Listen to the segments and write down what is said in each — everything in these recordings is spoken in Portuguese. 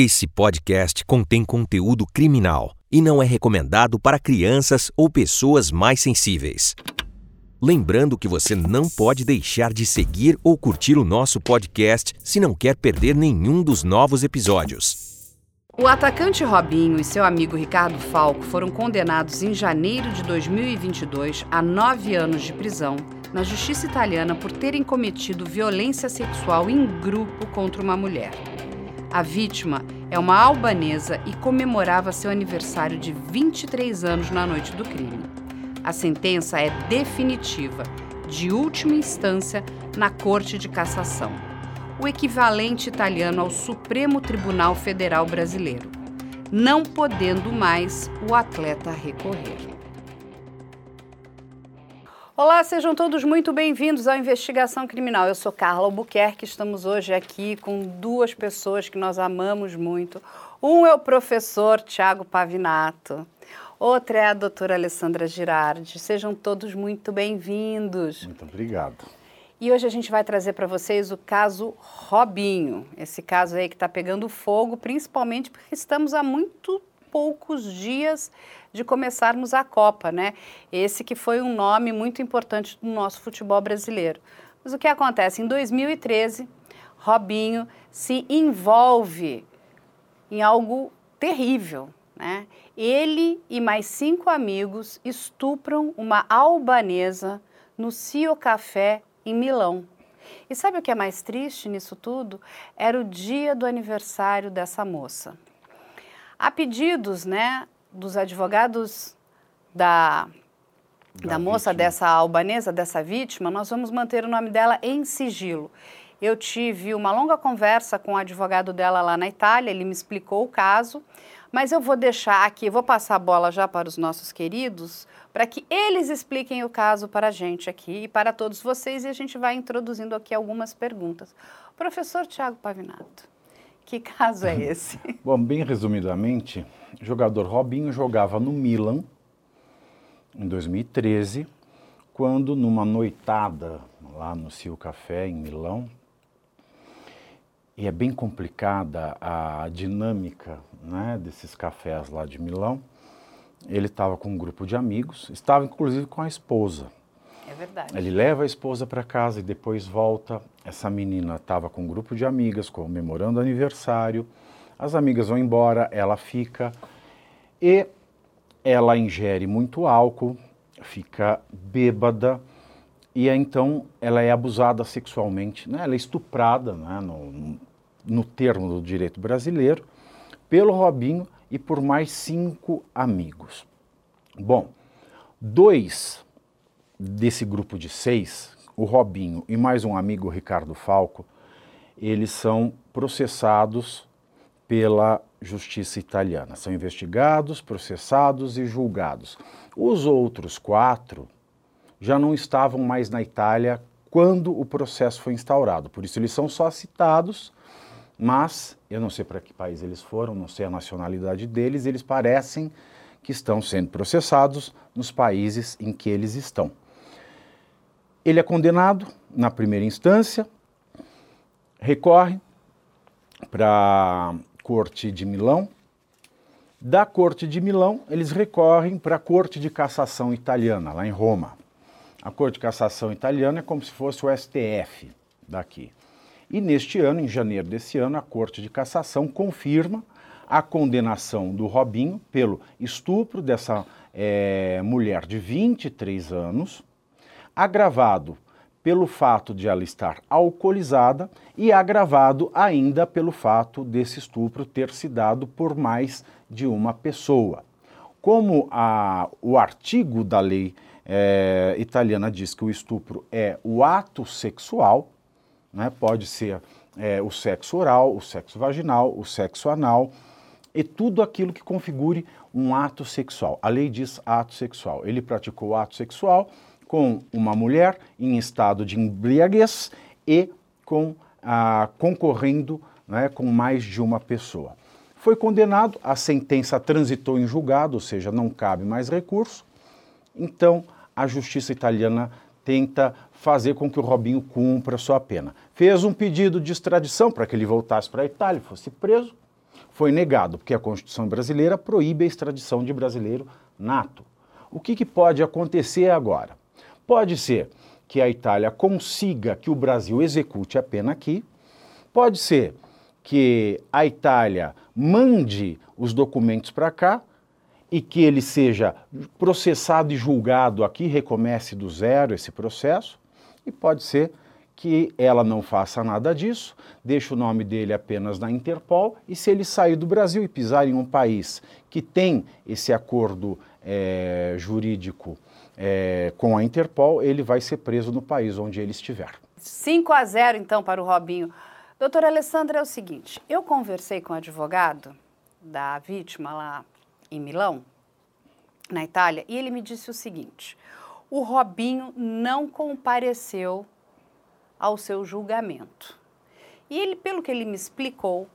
Esse podcast contém conteúdo criminal e não é recomendado para crianças ou pessoas mais sensíveis. Lembrando que você não pode deixar de seguir ou curtir o nosso podcast se não quer perder nenhum dos novos episódios. O atacante Robinho e seu amigo Ricardo Falco foram condenados em janeiro de 2022 a nove anos de prisão na justiça italiana por terem cometido violência sexual em grupo contra uma mulher. A vítima é uma albanesa e comemorava seu aniversário de 23 anos na noite do crime. A sentença é definitiva, de última instância, na Corte de Cassação, o equivalente italiano ao Supremo Tribunal Federal Brasileiro, não podendo mais o atleta recorrer. Olá, sejam todos muito bem-vindos à Investigação Criminal. Eu sou Carla Albuquerque, estamos hoje aqui com duas pessoas que nós amamos muito. Um é o professor Tiago Pavinato, outra é a doutora Alessandra Girardi. Sejam todos muito bem-vindos. Muito obrigado. E hoje a gente vai trazer para vocês o caso Robinho, esse caso aí que está pegando fogo, principalmente porque estamos há muito poucos dias de começarmos a Copa, né? Esse que foi um nome muito importante do nosso futebol brasileiro. Mas o que acontece? Em 2013, Robinho se envolve em algo terrível, né? Ele e mais cinco amigos estupram uma albanesa no Cio Café, em Milão. E sabe o que é mais triste nisso tudo? Era o dia do aniversário dessa moça. Há pedidos, né, dos advogados da, da, da moça, dessa albanesa, dessa vítima, nós vamos manter o nome dela em sigilo. Eu tive uma longa conversa com o advogado dela lá na Itália, ele me explicou o caso, mas eu vou deixar aqui, vou passar a bola já para os nossos queridos, para que eles expliquem o caso para a gente aqui e para todos vocês, e a gente vai introduzindo aqui algumas perguntas. Professor Tiago Pavinato. Que caso é esse? Bom, bem resumidamente, o jogador Robinho jogava no Milan em 2013, quando numa noitada lá no Cio Café em Milão, e é bem complicada a dinâmica né, desses cafés lá de Milão. Ele estava com um grupo de amigos, estava inclusive com a esposa. É verdade. Ele leva a esposa para casa e depois volta. Essa menina estava com um grupo de amigas comemorando aniversário. As amigas vão embora, ela fica e ela ingere muito álcool, fica bêbada e então ela é abusada sexualmente, né? ela é estuprada né? no, no termo do direito brasileiro pelo Robinho e por mais cinco amigos. Bom, dois desse grupo de seis, o Robinho e mais um amigo, Ricardo Falco, eles são processados pela justiça italiana. São investigados, processados e julgados. Os outros quatro já não estavam mais na Itália quando o processo foi instaurado. Por isso eles são só citados, mas eu não sei para que país eles foram, não sei a nacionalidade deles, eles parecem que estão sendo processados nos países em que eles estão. Ele é condenado na primeira instância, recorre para a Corte de Milão. Da Corte de Milão, eles recorrem para a Corte de Cassação Italiana, lá em Roma. A Corte de Cassação Italiana é como se fosse o STF daqui. E neste ano, em janeiro desse ano, a Corte de Cassação confirma a condenação do Robinho pelo estupro dessa é, mulher de 23 anos, agravado pelo fato de ela estar alcoolizada e agravado ainda pelo fato desse estupro ter se dado por mais de uma pessoa. Como a, o artigo da lei é, italiana diz que o estupro é o ato sexual, né, pode ser é, o sexo oral, o sexo vaginal, o sexo anal, e tudo aquilo que configure um ato sexual. A lei diz ato sexual. Ele praticou o ato sexual, com uma mulher em estado de embriaguez e com, ah, concorrendo né, com mais de uma pessoa. Foi condenado, a sentença transitou em julgado, ou seja, não cabe mais recurso. Então, a justiça italiana tenta fazer com que o Robinho cumpra sua pena. Fez um pedido de extradição para que ele voltasse para a Itália, fosse preso. foi negado, porque a Constituição brasileira proíbe a extradição de brasileiro nato. O que, que pode acontecer agora? Pode ser que a Itália consiga que o Brasil execute a pena aqui, pode ser que a Itália mande os documentos para cá e que ele seja processado e julgado aqui, recomece do zero esse processo, e pode ser que ela não faça nada disso, deixe o nome dele apenas na Interpol, e se ele sair do Brasil e pisar em um país que tem esse acordo é, jurídico é, com a Interpol, ele vai ser preso no país onde ele estiver. 5 a 0 então para o Robinho. Doutora Alessandra, é o seguinte, eu conversei com o advogado da vítima lá em Milão, na Itália, e ele me disse o seguinte: o Robinho não compareceu ao seu julgamento. E ele, pelo que ele me explicou,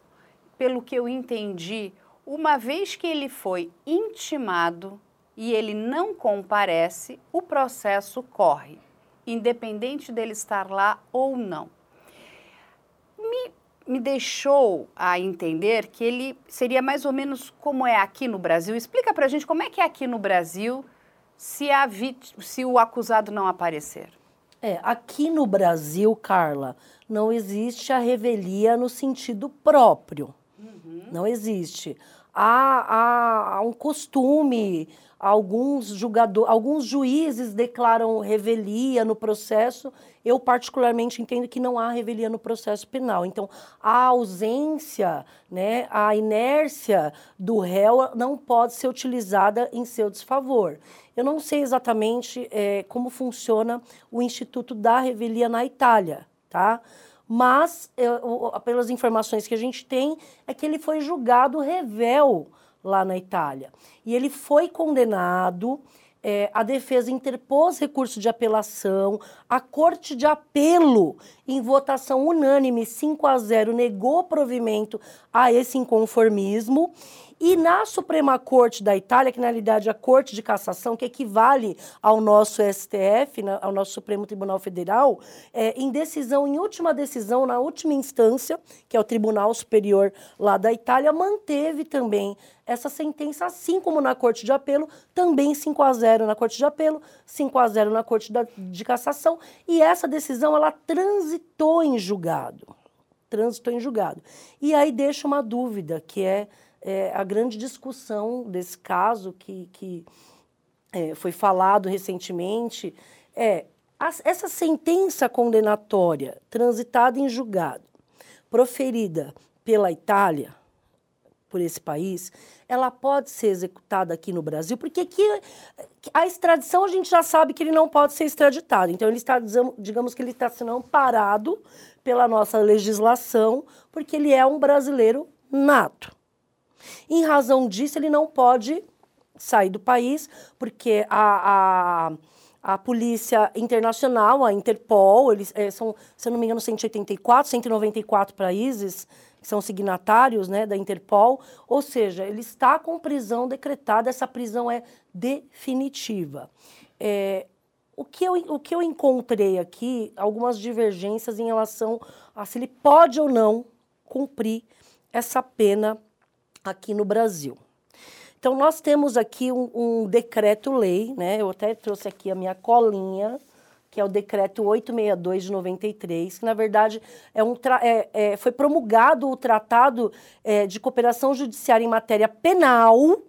pelo que eu entendi, uma vez que ele foi intimado e ele não comparece, o processo corre, independente dele estar lá ou não. Me, me deixou a entender que ele seria mais ou menos como é aqui no Brasil. Explica pra gente como é que é aqui no Brasil se, a se o acusado não aparecer. É, aqui no Brasil, Carla, não existe a revelia no sentido próprio. Uhum. Não existe. Há, há, há, um costume, alguns alguns juízes declaram revelia no processo. Eu particularmente entendo que não há revelia no processo penal. Então, a ausência, né, a inércia do réu não pode ser utilizada em seu desfavor. Eu não sei exatamente é, como funciona o Instituto da Revelia na Itália, tá? Mas, eu, pelas informações que a gente tem, é que ele foi julgado revel lá na Itália. E ele foi condenado, é, a defesa interpôs recurso de apelação, a Corte de Apelo, em votação unânime, 5 a 0, negou provimento a esse inconformismo e na Suprema Corte da Itália, que na realidade é a Corte de Cassação, que equivale ao nosso STF, ao nosso Supremo Tribunal Federal, é, em decisão, em última decisão, na última instância, que é o Tribunal Superior lá da Itália, manteve também essa sentença, assim como na Corte de Apelo, também 5 a 0 na Corte de Apelo, 5 a 0 na Corte da, de Cassação, e essa decisão ela transitou em julgado. Transitou em julgado. E aí deixa uma dúvida, que é é, a grande discussão desse caso que, que é, foi falado recentemente é a, essa sentença condenatória transitada em julgado, proferida pela Itália, por esse país, ela pode ser executada aqui no Brasil, porque aqui a extradição a gente já sabe que ele não pode ser extraditado. Então ele está, digamos que ele está sendo amparado pela nossa legislação, porque ele é um brasileiro nato. Em razão disso, ele não pode sair do país, porque a, a, a Polícia Internacional, a Interpol, eles é, são, se eu não me engano, 184, 194 países que são signatários né, da Interpol, ou seja, ele está com prisão decretada, essa prisão é definitiva. É, o, que eu, o que eu encontrei aqui, algumas divergências em relação a se ele pode ou não cumprir essa pena aqui no Brasil. Então, nós temos aqui um, um decreto-lei, né? Eu até trouxe aqui a minha colinha, que é o decreto 862 de 93, que na verdade é um é, é, foi promulgado o Tratado é, de Cooperação Judiciária em Matéria Penal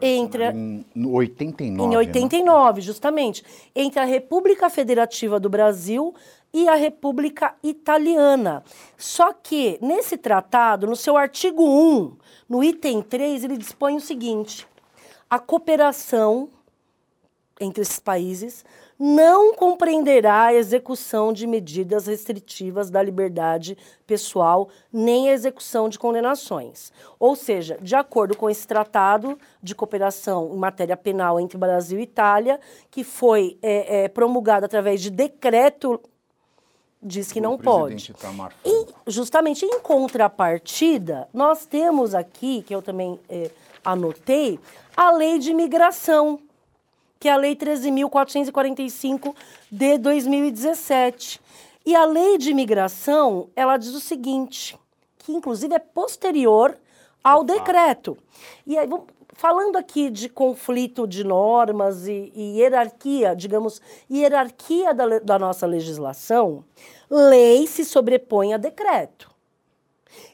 entre em 89. Em 89, né? justamente, entre a República Federativa do Brasil e a República Italiana. Só que nesse tratado, no seu artigo 1, no item 3, ele dispõe o seguinte: a cooperação entre esses países não compreenderá a execução de medidas restritivas da liberdade pessoal nem a execução de condenações. Ou seja, de acordo com esse tratado de cooperação em matéria penal entre Brasil e Itália, que foi é, é, promulgado através de decreto diz que não pode. E, justamente em contrapartida, nós temos aqui, que eu também é, anotei, a lei de imigração, que é a Lei 13.445 de 2017. E a lei de imigração, ela diz o seguinte, que inclusive é posterior ao decreto. E aí, falando aqui de conflito de normas e, e hierarquia, digamos, hierarquia da, da nossa legislação, lei se sobrepõe a decreto.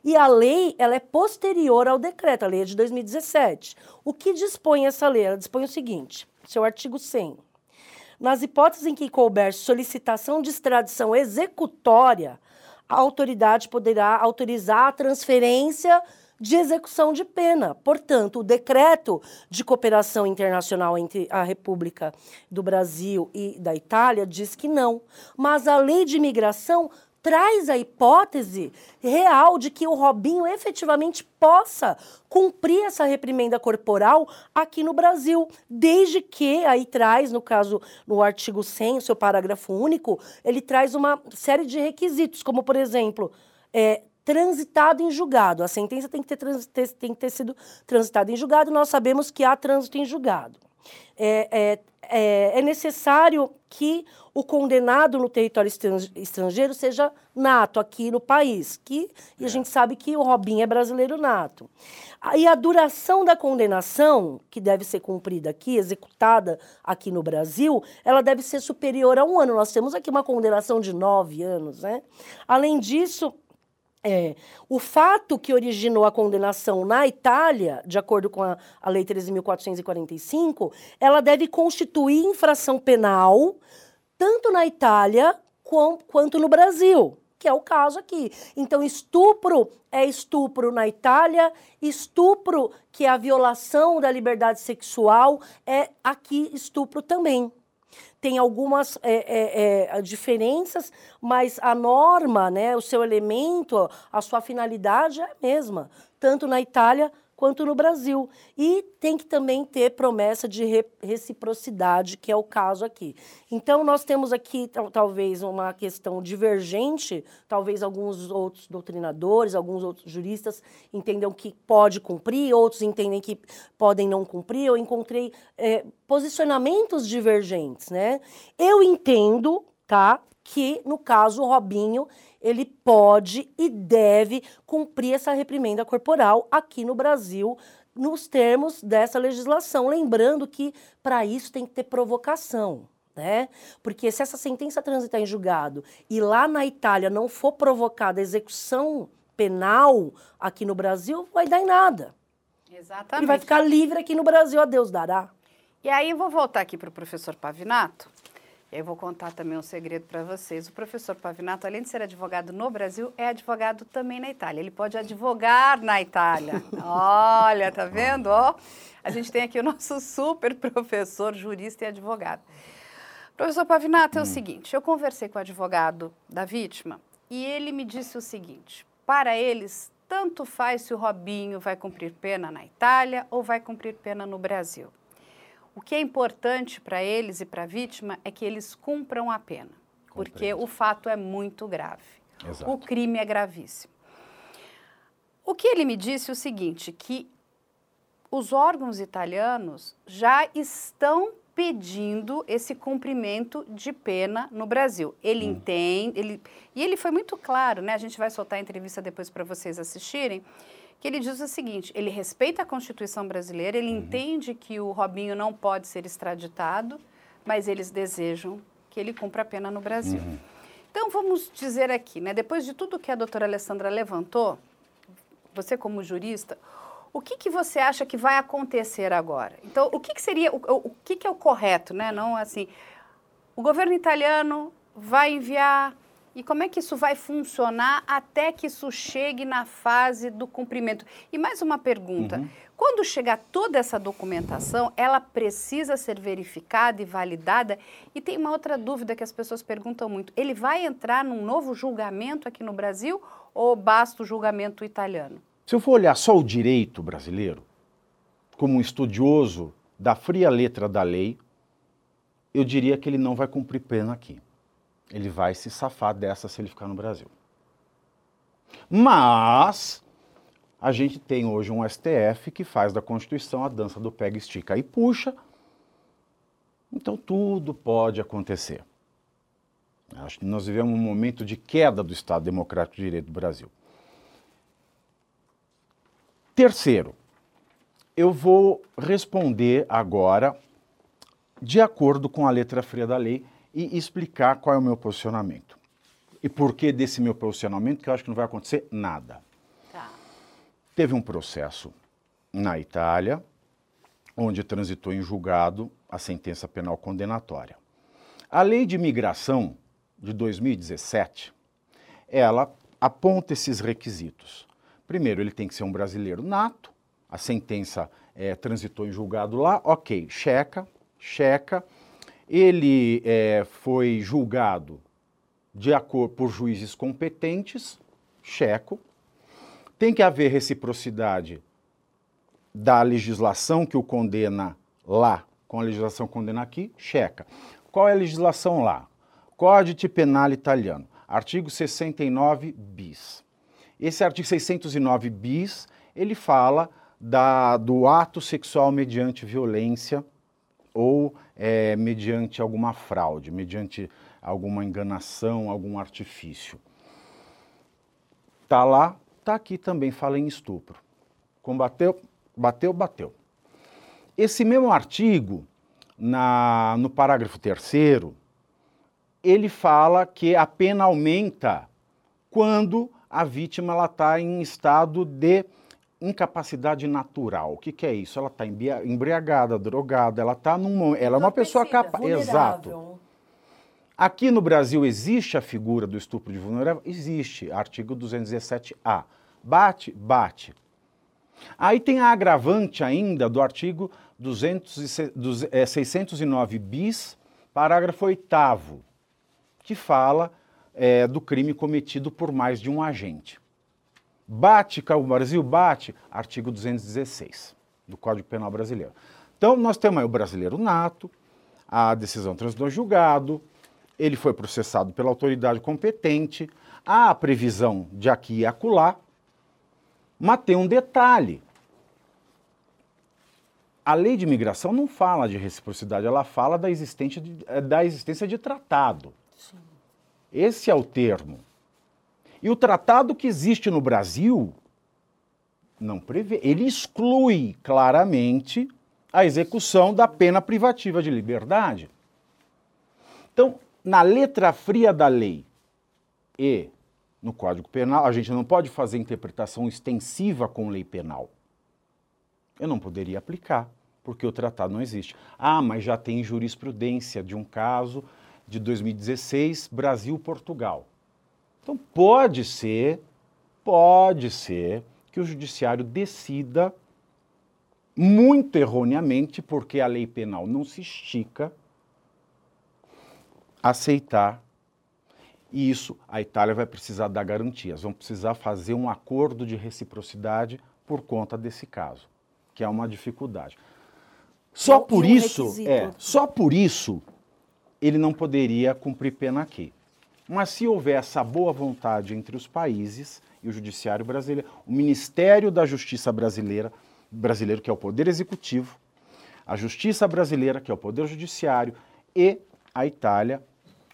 E a lei, ela é posterior ao decreto, a lei é de 2017. O que dispõe essa lei? Ela dispõe o seguinte, seu artigo 100. Nas hipóteses em que couber solicitação de extradição executória, a autoridade poderá autorizar a transferência de execução de pena. Portanto, o decreto de cooperação internacional entre a República do Brasil e da Itália diz que não. Mas a lei de imigração traz a hipótese real de que o Robinho efetivamente possa cumprir essa reprimenda corporal aqui no Brasil, desde que aí traz, no caso, no artigo 100, o seu parágrafo único, ele traz uma série de requisitos, como, por exemplo, é, transitado em julgado. A sentença tem que ter, tem que ter sido transitada em julgado, nós sabemos que há trânsito em julgado. É, é, é, é necessário que o condenado no território estrangeiro seja nato aqui no país, que, e a é. gente sabe que o Robinho é brasileiro nato. E a duração da condenação, que deve ser cumprida aqui, executada aqui no Brasil, ela deve ser superior a um ano. Nós temos aqui uma condenação de nove anos. Né? Além disso, é, o fato que originou a condenação na Itália, de acordo com a, a Lei 13.445, ela deve constituir infração penal tanto na Itália quanto no Brasil, que é o caso aqui. Então, estupro é estupro na Itália, estupro, que é a violação da liberdade sexual, é aqui estupro também tem algumas é, é, é, diferenças, mas a norma, né, o seu elemento, a sua finalidade é a mesma, tanto na Itália quanto no Brasil. E tem que também ter promessa de re reciprocidade, que é o caso aqui. Então, nós temos aqui talvez uma questão divergente, talvez alguns outros doutrinadores, alguns outros juristas entendam que pode cumprir, outros entendem que podem não cumprir. Eu encontrei é, posicionamentos divergentes, né? Eu entendo, tá? Que, no caso, o Robinho, ele pode e deve cumprir essa reprimenda corporal aqui no Brasil, nos termos dessa legislação. Lembrando que, para isso, tem que ter provocação. Né? Porque se essa sentença transitar em julgado e lá na Itália não for provocada execução penal aqui no Brasil, vai dar em nada. Exatamente. Ele vai ficar livre aqui no Brasil, a Deus dará. E aí eu vou voltar aqui para o professor Pavinato, eu vou contar também um segredo para vocês. O professor Pavinato, além de ser advogado no Brasil, é advogado também na Itália. Ele pode advogar na Itália. Olha, tá vendo? Ó, a gente tem aqui o nosso super professor, jurista e advogado. Professor Pavinato, é o hum. seguinte: eu conversei com o advogado da vítima e ele me disse o seguinte: para eles, tanto faz se o Robinho vai cumprir pena na Itália ou vai cumprir pena no Brasil. O que é importante para eles e para a vítima é que eles cumpram a pena, porque o fato é muito grave. Exato. O crime é gravíssimo. O que ele me disse é o seguinte, que os órgãos italianos já estão pedindo esse cumprimento de pena no Brasil. Ele hum. entende, ele, e ele foi muito claro, né? A gente vai soltar a entrevista depois para vocês assistirem que ele diz o seguinte: ele respeita a Constituição brasileira, ele uhum. entende que o Robinho não pode ser extraditado, mas eles desejam que ele cumpra a pena no Brasil. Uhum. Então vamos dizer aqui, né, depois de tudo que a doutora Alessandra levantou, você como jurista, o que, que você acha que vai acontecer agora? Então, o que, que seria, o, o que, que é o correto, né? Não assim, o governo italiano vai enviar e como é que isso vai funcionar até que isso chegue na fase do cumprimento? E mais uma pergunta: uhum. quando chegar toda essa documentação, ela precisa ser verificada e validada? E tem uma outra dúvida que as pessoas perguntam muito: ele vai entrar num novo julgamento aqui no Brasil ou basta o julgamento italiano? Se eu for olhar só o direito brasileiro, como um estudioso da fria letra da lei, eu diria que ele não vai cumprir pena aqui ele vai se safar dessa se ele ficar no Brasil. Mas a gente tem hoje um STF que faz da Constituição a dança do pega, estica e puxa. Então tudo pode acontecer. Acho que nós vivemos um momento de queda do Estado Democrático de Direito do Brasil. Terceiro, eu vou responder agora de acordo com a letra fria da lei e explicar qual é o meu posicionamento. E por que desse meu posicionamento, que eu acho que não vai acontecer nada. Tá. Teve um processo na Itália, onde transitou em julgado a sentença penal condenatória. A lei de imigração de 2017, ela aponta esses requisitos. Primeiro, ele tem que ser um brasileiro nato, a sentença é, transitou em julgado lá, ok, checa, checa. Ele é, foi julgado de acordo por juízes competentes, checo. Tem que haver reciprocidade da legislação que o condena lá com a legislação que condena aqui, checa. Qual é a legislação lá? Código Penal Italiano, artigo 69 bis. Esse artigo 609 bis, ele fala da, do ato sexual mediante violência ou é, mediante alguma fraude, mediante alguma enganação, algum artifício. Tá lá, tá aqui também, fala em estupro. Combateu, bateu, bateu. Esse mesmo artigo, na, no parágrafo terceiro, ele fala que a pena aumenta quando a vítima está em estado de incapacidade natural. O que, que é isso? Ela está embriagada, drogada, ela está num. Ela é uma pessoa capaz. Exato. Aqui no Brasil existe a figura do estupro de vulnerável? Existe, artigo 217A. Bate, bate. Aí tem a agravante ainda do artigo 200, 609 bis, parágrafo 8 que fala é, do crime cometido por mais de um agente. Bate, o Brasil bate, artigo 216 do Código Penal Brasileiro. Então, nós temos aí o brasileiro nato, a decisão transitou julgado, ele foi processado pela autoridade competente, há a previsão de aqui e acolá, mas tem um detalhe. A lei de imigração não fala de reciprocidade, ela fala da existência de, eh, da existência de tratado. Sim. Esse é o termo. E o tratado que existe no Brasil não prevê, ele exclui claramente a execução da pena privativa de liberdade. Então, na letra fria da lei e no Código Penal, a gente não pode fazer interpretação extensiva com lei penal. Eu não poderia aplicar, porque o tratado não existe. Ah, mas já tem jurisprudência de um caso de 2016, Brasil-Portugal. Então pode ser, pode ser que o judiciário decida muito erroneamente, porque a lei penal não se estica, aceitar e isso a Itália vai precisar dar garantias, vão precisar fazer um acordo de reciprocidade por conta desse caso, que é uma dificuldade. Só por um isso, é, só por isso ele não poderia cumprir pena aqui. Mas se houver essa boa vontade entre os países e o judiciário brasileiro, o Ministério da Justiça brasileira, brasileiro que é o poder executivo, a Justiça brasileira que é o poder judiciário e a Itália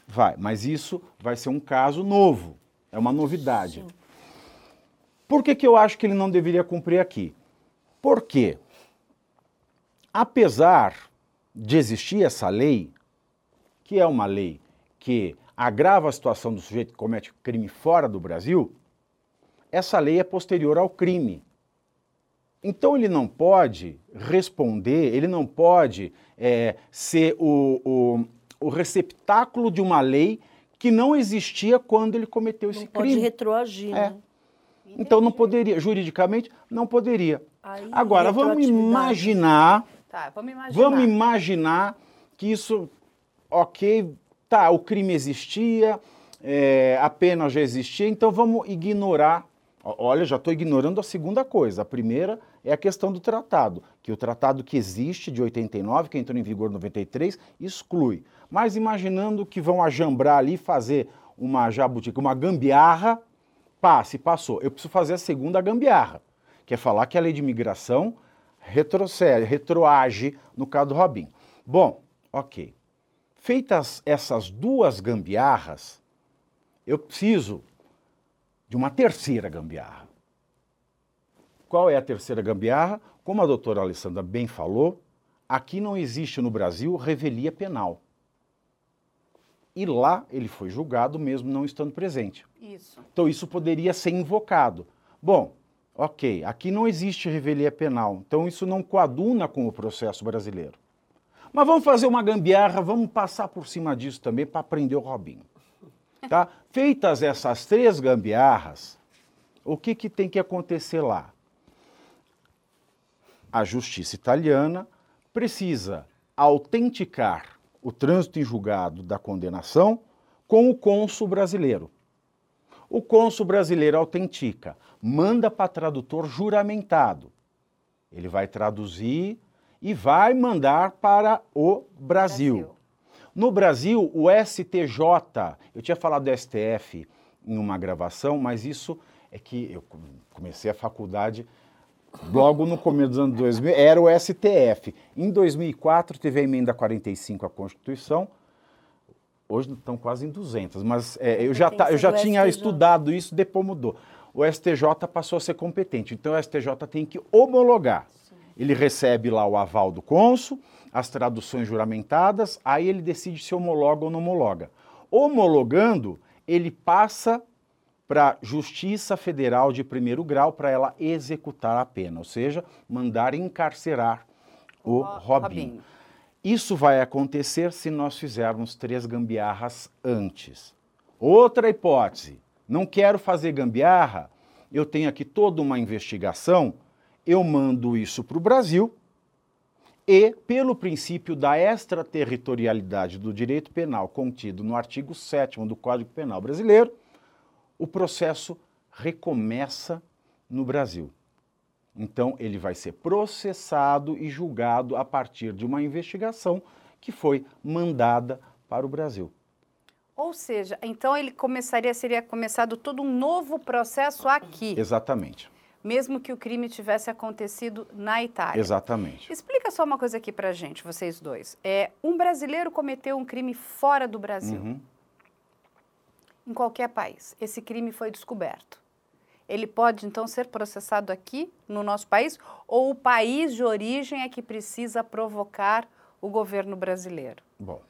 Vai, mas isso vai ser um caso novo, é uma novidade. Sim. Por que, que eu acho que ele não deveria cumprir aqui? Porque, apesar de existir essa lei, que é uma lei que agrava a situação do sujeito que comete crime fora do Brasil, essa lei é posterior ao crime. Então ele não pode responder, ele não pode é, ser o, o o receptáculo de uma lei que não existia quando ele cometeu esse não crime. Pode retroagir. É. Né? Então não poderia, juridicamente, não poderia. Aí, Agora, vamos imaginar, tá, vamos imaginar. Vamos imaginar que isso, ok, tá, o crime existia, é, a pena já existia, então vamos ignorar. Olha, já estou ignorando a segunda coisa. A primeira é a questão do tratado, que o tratado que existe de 89, que entrou em vigor em 93, exclui. Mas imaginando que vão ajambrar ali, fazer uma jabutica, uma gambiarra, passe, passou. Eu preciso fazer a segunda gambiarra, que é falar que a lei de imigração retrocede, retroage no caso do Robin. Bom, ok. Feitas essas duas gambiarras, eu preciso de uma terceira gambiarra. Qual é a terceira gambiarra? Como a doutora Alessandra bem falou, aqui não existe no Brasil revelia penal. E lá ele foi julgado mesmo não estando presente. Isso. Então isso poderia ser invocado. Bom, ok, aqui não existe revelia penal, então isso não coaduna com o processo brasileiro. Mas vamos fazer uma gambiarra, vamos passar por cima disso também para prender o Robinho. Tá? Feitas essas três gambiarras, o que, que tem que acontecer lá? A justiça italiana precisa autenticar o trânsito em julgado da condenação com o cônsul brasileiro. O cônsul brasileiro autentica, manda para tradutor juramentado. Ele vai traduzir e vai mandar para o Brasil. Brasil. No Brasil, o STJ, eu tinha falado do STF em uma gravação, mas isso é que eu comecei a faculdade logo no começo dos anos 2000, era o STF. Em 2004 teve a emenda 45 à Constituição, hoje estão quase em 200, mas é, eu já, tá- eu já tinha STJ. estudado isso, depois mudou. O STJ passou a ser competente, então o STJ tem que homologar. Ele recebe lá o aval do cônsul, as traduções juramentadas, aí ele decide se homologa ou não homologa. Homologando, ele passa para a Justiça Federal de primeiro grau para ela executar a pena, ou seja, mandar encarcerar o Robinho. Robinho. Isso vai acontecer se nós fizermos três gambiarras antes. Outra hipótese, não quero fazer gambiarra, eu tenho aqui toda uma investigação, eu mando isso para o Brasil e, pelo princípio da extraterritorialidade do direito penal contido no artigo 7 do Código Penal Brasileiro, o processo recomeça no Brasil. Então, ele vai ser processado e julgado a partir de uma investigação que foi mandada para o Brasil. Ou seja, então ele começaria, seria começado todo um novo processo aqui, Exatamente. Mesmo que o crime tivesse acontecido na Itália. Exatamente. Explica só uma coisa aqui pra gente, vocês dois. É, um brasileiro cometeu um crime fora do Brasil, Uhum. em qualquer país. Esse crime foi descoberto. Ele pode então ser processado aqui no nosso país ou o país de origem é que precisa provocar o governo brasileiro? Bom,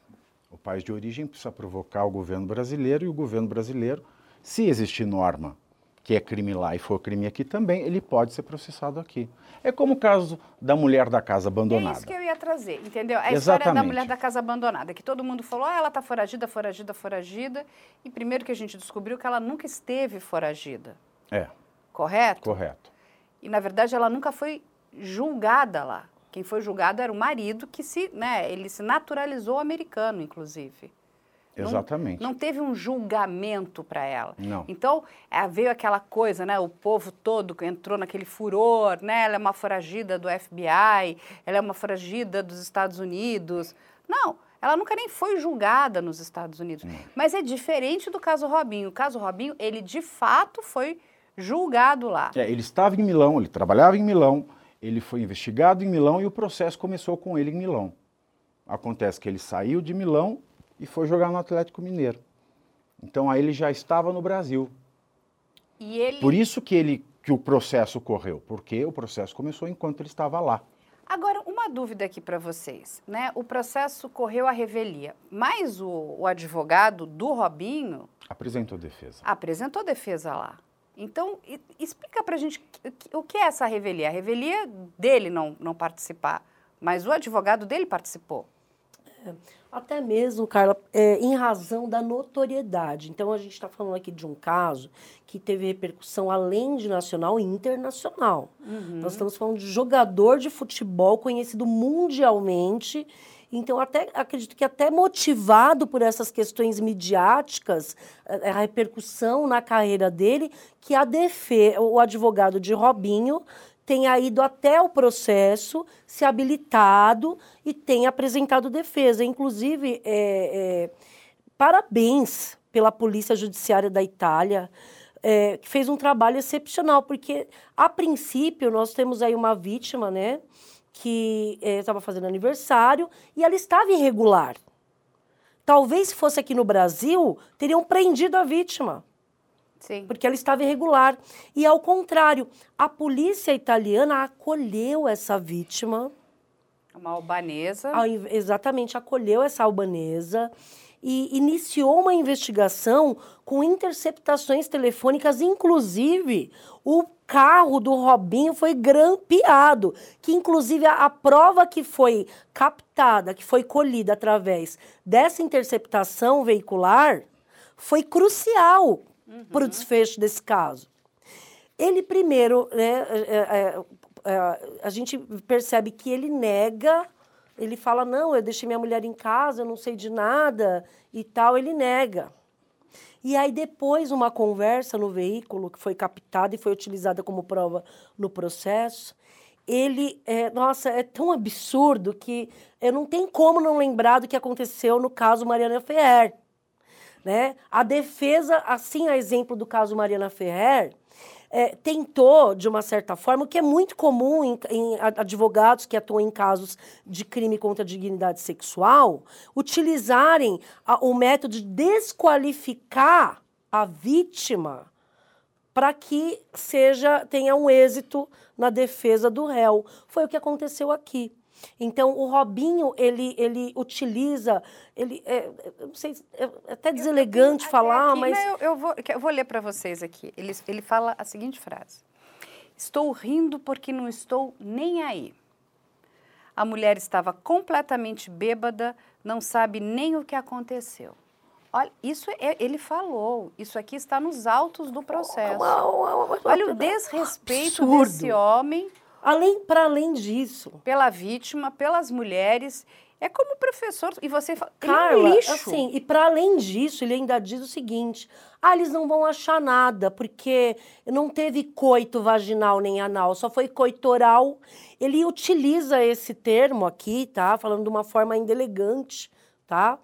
o país de origem precisa provocar o governo brasileiro e o governo brasileiro, se existir norma que é crime lá e for crime aqui também, ele pode ser processado aqui. É como o caso da mulher da casa É abandonada. isso que eu ia trazer, entendeu? A história da Exatamente. mulher da casa abandonada, que todo mundo falou, ah, ela está foragida, foragida, foragida. E primeiro que a gente descobriu que ela nunca esteve foragida, É, correto? correto. E na verdade ela nunca foi julgada lá. Quem foi julgado era o marido que se, né, ele se naturalizou americano, inclusive. Não- Exatamente. Não teve um julgamento para ela. Não. Então, é, veio aquela coisa, né? O povo todo entrou naquele furor, né? Ela é uma foragida do FBI, ela é uma foragida dos Estados Unidos. Não, ela nunca nem foi julgada nos Estados Unidos. Mas é diferente do caso Robinho. O caso Robinho, ele de fato foi julgado lá. É, ele estava em Milão, ele trabalhava em Milão, ele foi investigado em Milão e o processo começou com ele em Milão. Acontece que ele saiu de Milão e foi jogar no Atlético Mineiro. Então aí ele já estava no Brasil. E ele. Por isso que ele que o processo correu, porque o processo começou enquanto ele estava lá. Agora, uma dúvida aqui para vocês, né? O processo correu a revelia, mas o, o advogado do Robinho Apresentou defesa. apresentou defesa lá. Então, explica pra gente o que- o que é essa revelia. A revelia dele não, não participar, mas o advogado dele participou. Até mesmo, Carla, é, em razão da notoriedade. Então, a gente está falando aqui de um caso que teve repercussão além de nacional e internacional. Nós estamos falando de jogador de futebol conhecido mundialmente. Então, até acredito que até motivado por essas questões midiáticas, a, a repercussão na carreira dele, que a defe, o advogado de Robinho tenha ido até o processo, se habilitado e tenha apresentado defesa. Inclusive, é, é, parabéns pela Polícia Judiciária da Itália, é, que fez um trabalho excepcional, porque, a princípio, nós temos aí uma vítima, né, que é, estava fazendo aniversário e ela estava irregular. Talvez se fosse aqui no Brasil, teriam prendido a vítima. Sim. Porque ela estava irregular. E ao contrário, a polícia italiana acolheu essa vítima. Uma albanesa. exatamente, acolheu essa albanesa e iniciou uma investigação com interceptações telefônicas, inclusive o carro do Robinho foi grampeado, que inclusive a, a prova que foi captada, que foi colhida através dessa interceptação veicular, foi crucial para o desfecho desse caso. Ele primeiro, né, é, é, é, a gente percebe que ele nega, ele fala, não, eu deixei minha mulher em casa, eu não sei de nada e tal, ele nega. E aí depois uma conversa no veículo que foi captada e foi utilizada como prova no processo, ele, é, nossa, é tão absurdo que eu não tenho como não lembrar do que aconteceu no caso Mariana Ferrer. Né? A defesa, assim a exemplo do caso Mariana Ferrer, é, tentou, de uma certa forma, o que é muito comum em, em advogados que atuam em casos de crime contra a dignidade sexual, utilizarem a- o método de desqualificar a vítima para que seja tenha um êxito na defesa do réu. Foi o que aconteceu aqui. Então, o Robinho, ele, ele utiliza, ele, é, eu não sei, é até deselegante Até falar, aqui, mas... não, eu, eu vou, eu vou ler para vocês aqui. Ele, ele fala a seguinte frase: Estou rindo porque não estou nem aí. A mulher estava completamente bêbada, não sabe nem o que aconteceu. Olha, isso é, ele falou. Isso aqui está nos autos do processo. Olha o desrespeito absurdo. desse homem Além, para além disso, pela vítima, pelas mulheres. É como professor. E você fala. é um Carla, lixo. assim, e para além disso, ele ainda diz o seguinte: ah, eles não vão achar nada, porque não teve coito vaginal nem anal, só foi coito oral. Ele utiliza esse termo aqui, tá? Falando de uma forma ainda elegante, tá?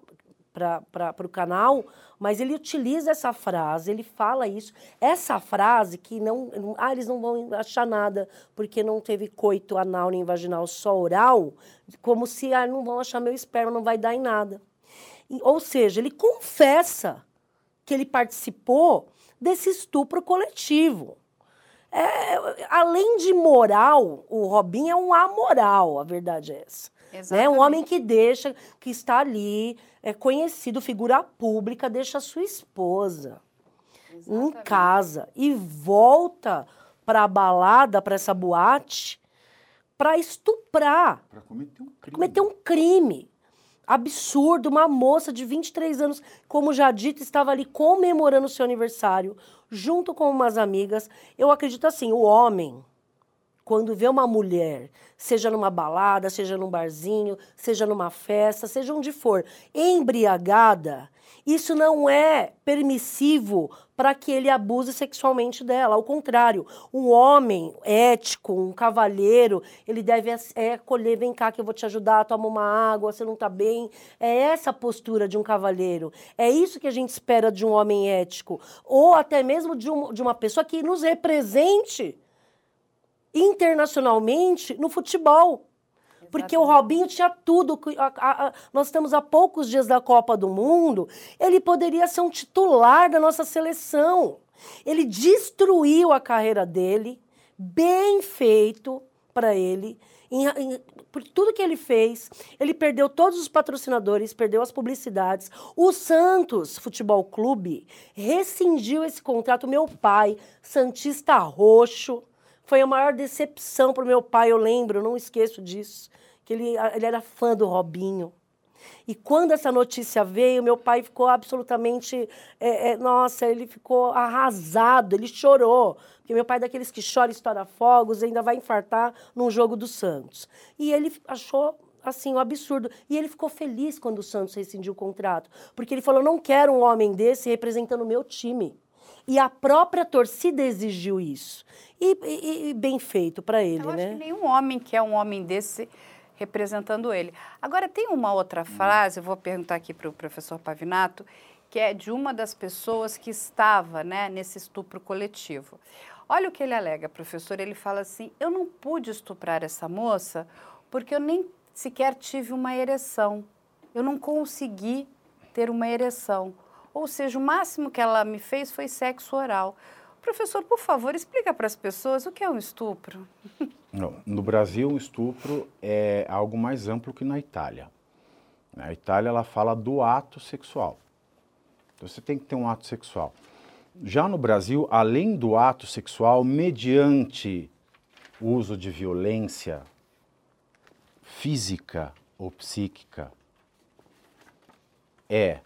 Para o canal, mas ele utiliza essa frase, ele fala isso. Essa frase que não, Ah, eles não vão achar nada porque não teve coito anal nem vaginal, só oral, como se ah, não vão achar meu esperma, não vai dar em nada. E- Ou seja, ele confessa que ele participou desse estupro coletivo. É, além de moral, o Robin é um amoral, a verdade é essa. Né? Um homem que deixa, que está ali, é conhecido, figura pública, deixa a sua esposa em Exatamente. casa e volta para a balada, para essa boate, para estuprar Para cometer um crime. cometeu um crime absurdo. Uma moça de 23 anos, como já dito, estava ali comemorando o seu aniversário, junto com umas amigas. Eu acredito assim: o homem, quando vê uma mulher, seja numa balada, seja num barzinho, seja numa festa, seja onde for, embriagada, isso não é permissivo para que ele abuse sexualmente dela. Ao contrário, um homem ético, um cavalheiro, ele deve é, acolher, vem cá que eu vou te ajudar, toma uma água, você não está bem. É essa a postura de um cavalheiro. É isso que a gente espera de um homem ético. Ou até mesmo de, um- de uma pessoa que nos represente internacionalmente no futebol. Porque o Robinho tinha tudo. a- a- a- nós estamos a poucos dias da Copa do Mundo. Ele poderia ser um titular da nossa seleção. Ele destruiu a carreira dele, bem feito para ele. em- em- por tudo que ele fez, ele perdeu todos os patrocinadores, perdeu as publicidades. O Santos Futebol Clube rescindiu esse contrato. Meu pai, Santista Roxo, foi a maior decepção para o meu pai, eu lembro, não esqueço disso, que ele, ele era fã do Robinho. E quando essa notícia veio, meu pai ficou absolutamente. é, é, nossa, ele ficou arrasado, ele chorou. Porque meu pai é daqueles que chora estoura fogos, ainda vai infartar num jogo do Santos. E ele achou. Assim, um absurdo. E ele ficou feliz quando o Santos rescindiu o contrato. Porque ele falou: não quero um homem desse representando o meu time. E a própria torcida exigiu isso. E, e- e bem feito para ele, Eu acho né? que nenhum homem quer um homem desse representando ele. Agora, tem uma outra frase, eu vou perguntar aqui para o professor Pavinato, que é de uma das pessoas que estava né, nesse estupro coletivo. Olha o que ele alega, professor. Ele fala assim: eu não pude estuprar essa moça porque eu nem sequer tive uma ereção. Eu não consegui ter uma ereção. Ou seja, o máximo que ela me fez foi sexo oral. Professor, por favor, explica para as pessoas o que é um estupro. Não, no Brasil, o estupro é algo mais amplo que na Itália. Na Itália, ela fala do ato sexual. Então, você tem que ter um ato sexual. Já no Brasil, além do ato sexual, mediante uso de violência física ou psíquica, é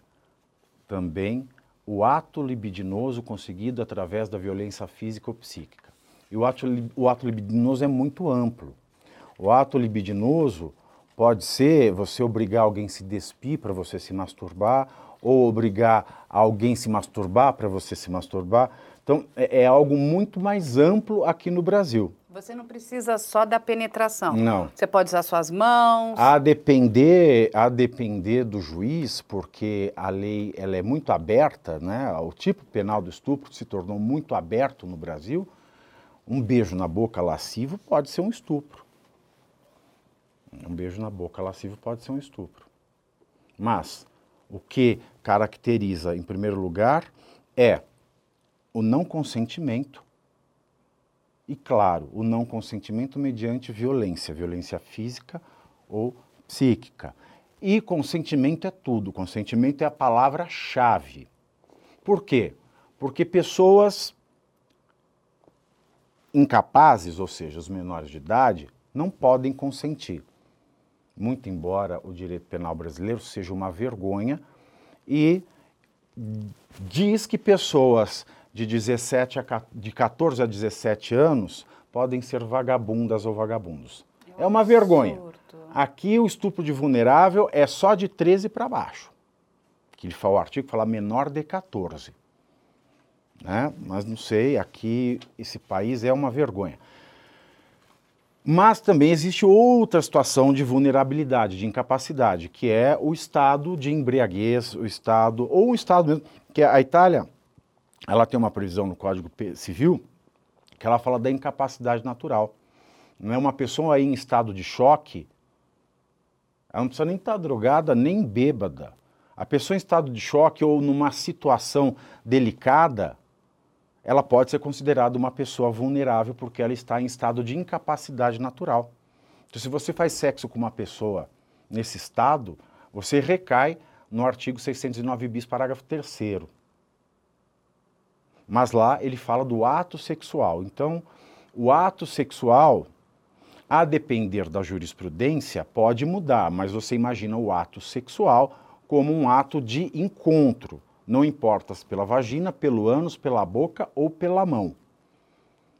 também o ato libidinoso conseguido através da violência física ou psíquica. E o ato, o ato libidinoso é muito amplo. O ato libidinoso pode ser você obrigar alguém a se despir para você se masturbar, ou obrigar alguém a se masturbar para você se masturbar. Então, é, é, algo muito mais amplo aqui no Brasil. Você não precisa só da penetração. Não. Você pode usar suas mãos. A depender, a depender do juiz, porque a lei ela é muito aberta, né? O tipo penal do estupro se tornou muito aberto no Brasil. Um beijo na boca lascivo pode ser um estupro. Um beijo na boca lascivo pode ser um estupro. Mas o que caracteriza, em primeiro lugar, é o não consentimento e, claro, o não consentimento mediante violência, violência física ou psíquica. E consentimento é tudo, consentimento é a palavra-chave. Por quê? Porque pessoas incapazes, ou seja, os menores de idade, não podem consentir. Muito embora o direito penal brasileiro seja uma vergonha e diz que pessoas de 17 a de 14 a 17 anos podem ser vagabundas ou vagabundos. É, uma vergonha. Aqui o estupro de vulnerável é só de 13 para baixo. Que ele fala, o artigo fala menor de 14. Né? Mas não sei, aqui esse país é uma vergonha. Mas também existe outra situação de vulnerabilidade, de incapacidade, que é o estado de embriaguez, o estado, ou o estado mesmo, que a Itália ela tem uma previsão no Código Civil que ela fala da incapacidade natural. Não é uma pessoa aí em estado de choque, ela não precisa nem estar drogada, nem bêbada. A pessoa em estado de choque ou numa situação delicada, ela pode ser considerada uma pessoa vulnerável porque ela está em estado de incapacidade natural. Então, se você faz sexo com uma pessoa nesse estado, você recai no artigo 609 bis, parágrafo 3 mas lá ele fala do ato sexual. Então, o ato sexual, a depender da jurisprudência, pode mudar, mas você imagina o ato sexual como um ato de encontro, não importa se pela vagina, pelo ânus, pela boca ou pela mão.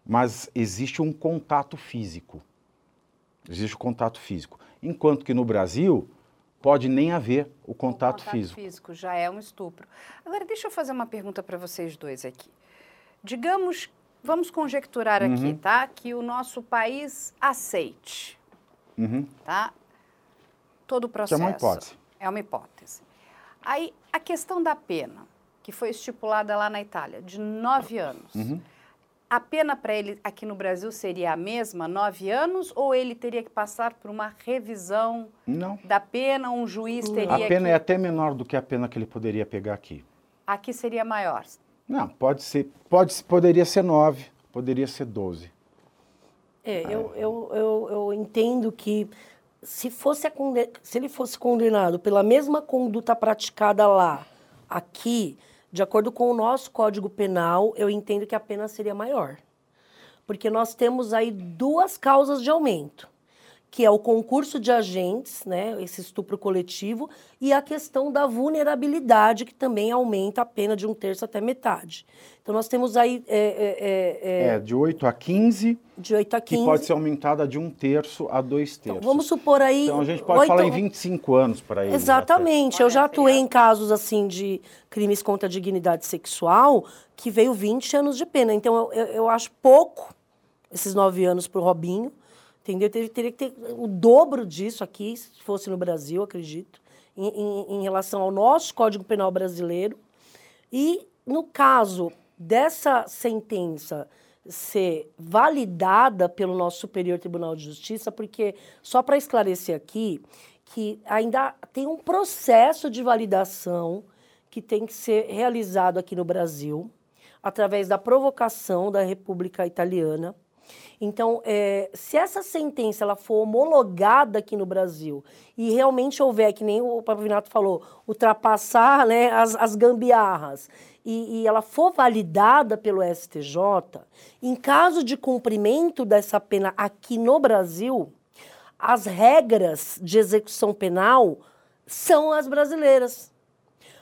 Mas existe um contato físico. Existe o contato físico. Enquanto que no Brasil, pode nem haver o contato, o contato físico. físico já é um estupro. Agora, deixa eu fazer uma pergunta para vocês dois aqui. Digamos, vamos conjecturar uhum. aqui, tá? Que o nosso país aceite, uhum. tá? Todo o processo. Isso é uma hipótese. É uma hipótese. Aí, a questão da pena, que foi estipulada lá na Itália, de nove anos. Uhum. A pena para ele aqui no Brasil seria a mesma, nove anos, ou ele teria que passar por uma revisão Não. da pena? Um juiz teria A pena que... é até menor do que a pena que ele poderia pegar aqui. Aqui seria maior? Não, pode ser, pode, poderia ser nove, poderia ser doze. É, eu, eu, eu, eu entendo que se, fosse se ele fosse condenado pela mesma conduta praticada lá, aqui, de acordo com o nosso Código Penal, eu entendo que a pena seria maior. Porque nós temos aí duas causas de aumento, que é o concurso de agentes, né, esse estupro coletivo, e a questão da vulnerabilidade, que também aumenta a pena de um terço até metade. Então nós temos aí. É, é, é, é de 8 a 15. De 8 a 15. Que pode ser aumentada de um terço a dois terços. Então, vamos supor aí. Então a gente pode 8... falar em 25 anos para ele. Exatamente. Eu já atuei em casos assim de crimes contra a dignidade sexual que veio 20 anos de pena. Então eu, eu, eu acho pouco esses nove anos para o Robinho. Entendeu? Teria, teria que ter o dobro disso aqui, se fosse no Brasil, acredito, em, em, em relação ao nosso Código Penal brasileiro. E, no caso dessa sentença ser validada pelo nosso Superior Tribunal de Justiça, porque, só para esclarecer aqui, que ainda tem um processo de validação que tem que ser realizado aqui no Brasil, através da provocação da República Italiana. Então, é, se essa sentença ela for homologada aqui no Brasil e realmente houver, que nem o Pavinato falou, ultrapassar né, as, as gambiarras e, e, ela for validada pelo STJ, em caso de cumprimento dessa pena aqui no Brasil, as regras de execução penal são as brasileiras.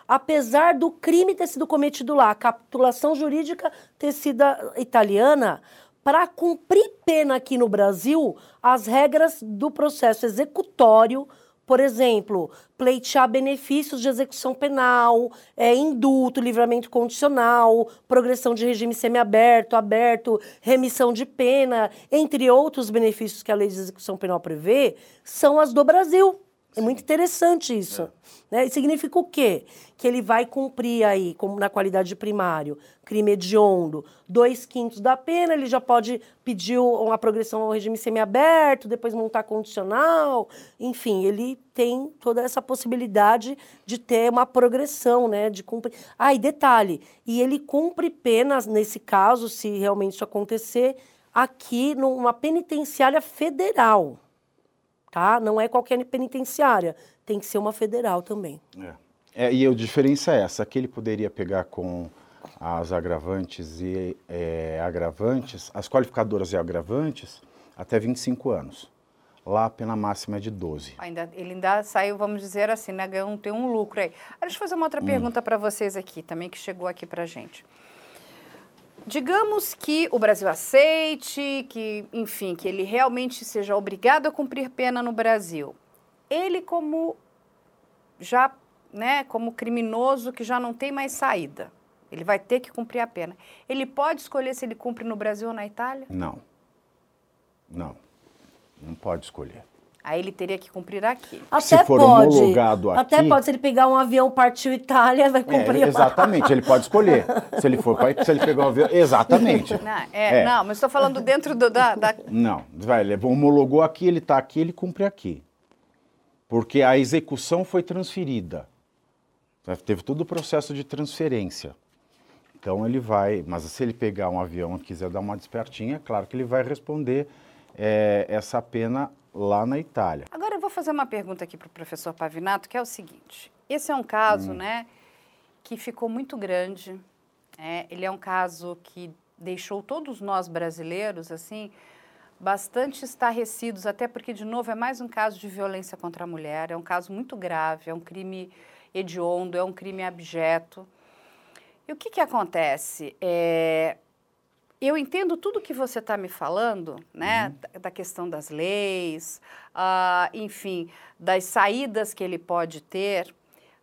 Apesar do crime ter sido cometido lá, a capitulação jurídica ter sido italiana, para cumprir pena aqui no Brasil, as regras do processo executório, por exemplo, pleitear benefícios de execução penal, é, indulto, livramento condicional, progressão de regime semiaberto, aberto, remissão de pena, entre outros benefícios que a lei de execução penal prevê, são as do Brasil. É muito interessante isso. É. Né? Significa o quê? Que ele vai cumprir aí, como na qualidade de primário, crime hediondo, dois quintos da pena, ele já pode pedir uma progressão ao regime semiaberto, depois montar condicional, enfim, ele tem toda essa possibilidade de ter uma progressão, né, de cumprir. Ah, e detalhe, e ele cumpre penas, nesse caso, se realmente isso acontecer, aqui numa penitenciária federal tá? Não é qualquer penitenciária, tem que ser uma federal também. É. É, e a diferença é essa, que ele poderia pegar com as agravantes e é, agravantes, as qualificadoras e agravantes, até 25 anos. Lá a pena máxima é de 12. Ainda, ele ainda saiu, vamos dizer assim, né, ganhou, tem um lucro aí. Deixa eu fazer uma outra hum. pergunta para vocês aqui, também que chegou aqui para gente. Digamos que o Brasil aceite, que, enfim, que ele realmente seja obrigado a cumprir pena no Brasil. Ele como já, né, como criminoso que já não tem mais saída. Ele vai ter que cumprir a pena. Ele pode escolher se ele cumpre no Brasil ou na Itália? Não. Não. Não pode escolher. Aí ele teria que cumprir aqui. Até se for pode. homologado aqui... Até pode, se ele pegar um avião, partiu Itália, vai cumprir. É, exatamente, ele pode escolher. Se ele for se ele pegar um avião... Exatamente. Não, é, é. não mas estou falando dentro do, da, da... Não, vai, ele homologou aqui, ele está aqui, ele cumpre aqui. Porque a execução foi transferida. Teve todo o processo de transferência. Então ele vai... Mas se ele pegar um avião e quiser dar uma despertinha, é claro que ele vai responder é, essa pena lá na Itália. Agora eu vou fazer uma pergunta aqui para o professor Pavinato, que é o seguinte: esse é um caso, hum. né, que ficou muito grande. É, ele é um caso que deixou todos nós brasileiros assim bastante estarrecidos, até porque de novo é mais um caso de violência contra a mulher. É um caso muito grave, é um crime hediondo, é um crime abjeto. E o que, que acontece? É, eu entendo tudo que você está me falando, né, uhum. da questão das leis, uh, enfim, das saídas que ele pode ter,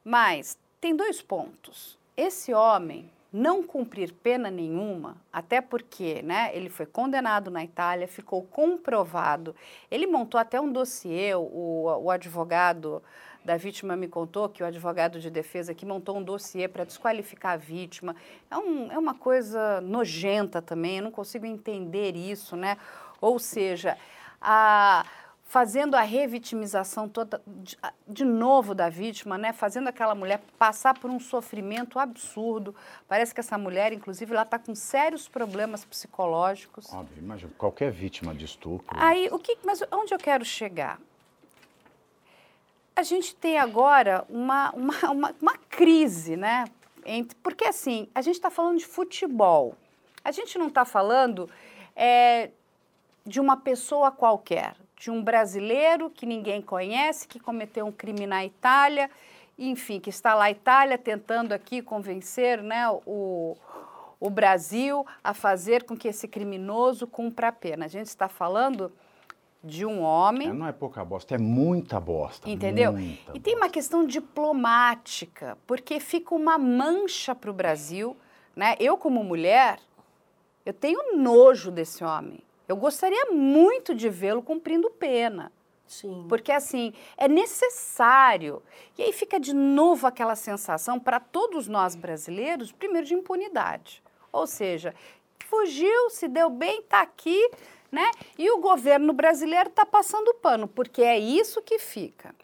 mas tem dois pontos. Esse homem não cumprir pena nenhuma, até porque, né, ele foi condenado na Itália, ficou comprovado. Ele montou até um dossiê, o, o advogado da vítima me contou que o advogado de defesa que montou um dossiê para desqualificar a vítima. É, um, é uma coisa nojenta também, eu não consigo entender isso, né? Ou seja, a, fazendo a revitimização toda de, de, novo da vítima, né? Fazendo aquela mulher passar por um sofrimento absurdo. Parece que essa mulher, inclusive, ela está com sérios problemas psicológicos. Óbvio, imagina, qualquer vítima de estupro. Aí, o que, mas onde eu quero chegar? A gente tem agora uma, uma, uma, uma crise, né? Entre, porque assim, a gente está falando de futebol. A gente não está falando é, de uma pessoa qualquer, de um brasileiro que ninguém conhece, que cometeu um crime na Itália, enfim, que está lá na Itália tentando aqui convencer né, o, o Brasil a fazer com que esse criminoso cumpra a pena. A gente está falando de um homem. É, não é pouca bosta, é muita bosta. Entendeu? Muita e tem uma questão diplomática, porque fica uma mancha para o Brasil. Né? Eu, como mulher, eu tenho nojo desse homem. Eu gostaria muito de vê-lo cumprindo pena. Sim. Porque, assim, é necessário. E aí fica de novo aquela sensação para todos nós brasileiros, primeiro, de impunidade. Ou seja, fugiu, se deu bem, está aqui, né? E o governo brasileiro está passando pano, porque é isso que fica.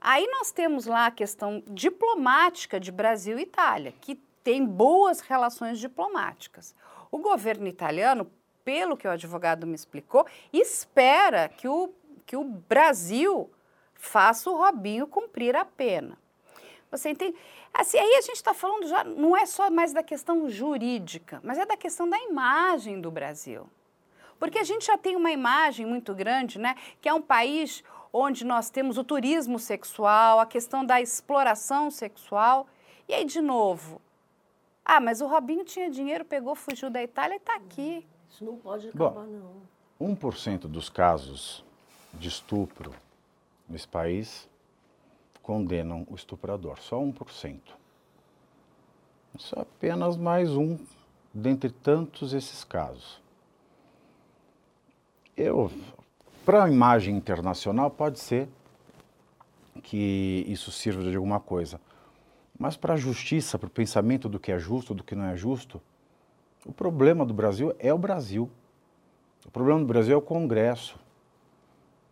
Aí nós temos lá a questão diplomática de Brasil e Itália, que tem boas relações diplomáticas. O governo italiano, pelo que o advogado me explicou, espera que o, que o Brasil faça o Robinho cumprir a pena. Você entende? Assim, aí a gente está falando já, não é só mais da questão jurídica, mas é da questão da imagem do Brasil. Porque a gente já tem uma imagem muito grande, né? Que é um país onde nós temos o turismo sexual, a questão da exploração sexual. E aí, de novo, ah, mas o Robinho tinha dinheiro, pegou, fugiu da Itália e está aqui. Isso não pode acabar, Bom, não. 1% dos casos de estupro nesse país condenam o estuprador, só 1%. Isso é apenas mais um dentre tantos esses casos. Eu, para a imagem internacional, pode ser que isso sirva de alguma coisa. Mas para a justiça, para o pensamento do que é justo, do que não é justo, o problema do Brasil é o Brasil. O problema do Brasil é o Congresso.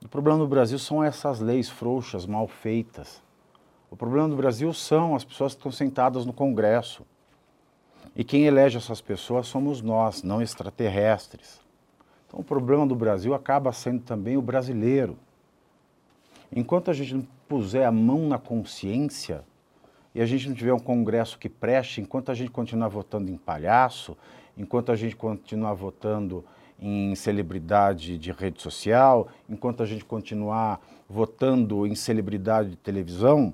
O problema do Brasil são essas leis frouxas, mal feitas. O problema do Brasil são as pessoas que estão sentadas no Congresso. E quem elege essas pessoas somos nós, não extraterrestres. Então o problema do Brasil acaba sendo também o brasileiro. Enquanto a gente não puser a mão na consciência e a gente não tiver um Congresso que preste, enquanto a gente continuar votando em palhaço, enquanto a gente continuar votando em celebridade de rede social, enquanto a gente continuar votando em celebridade de televisão,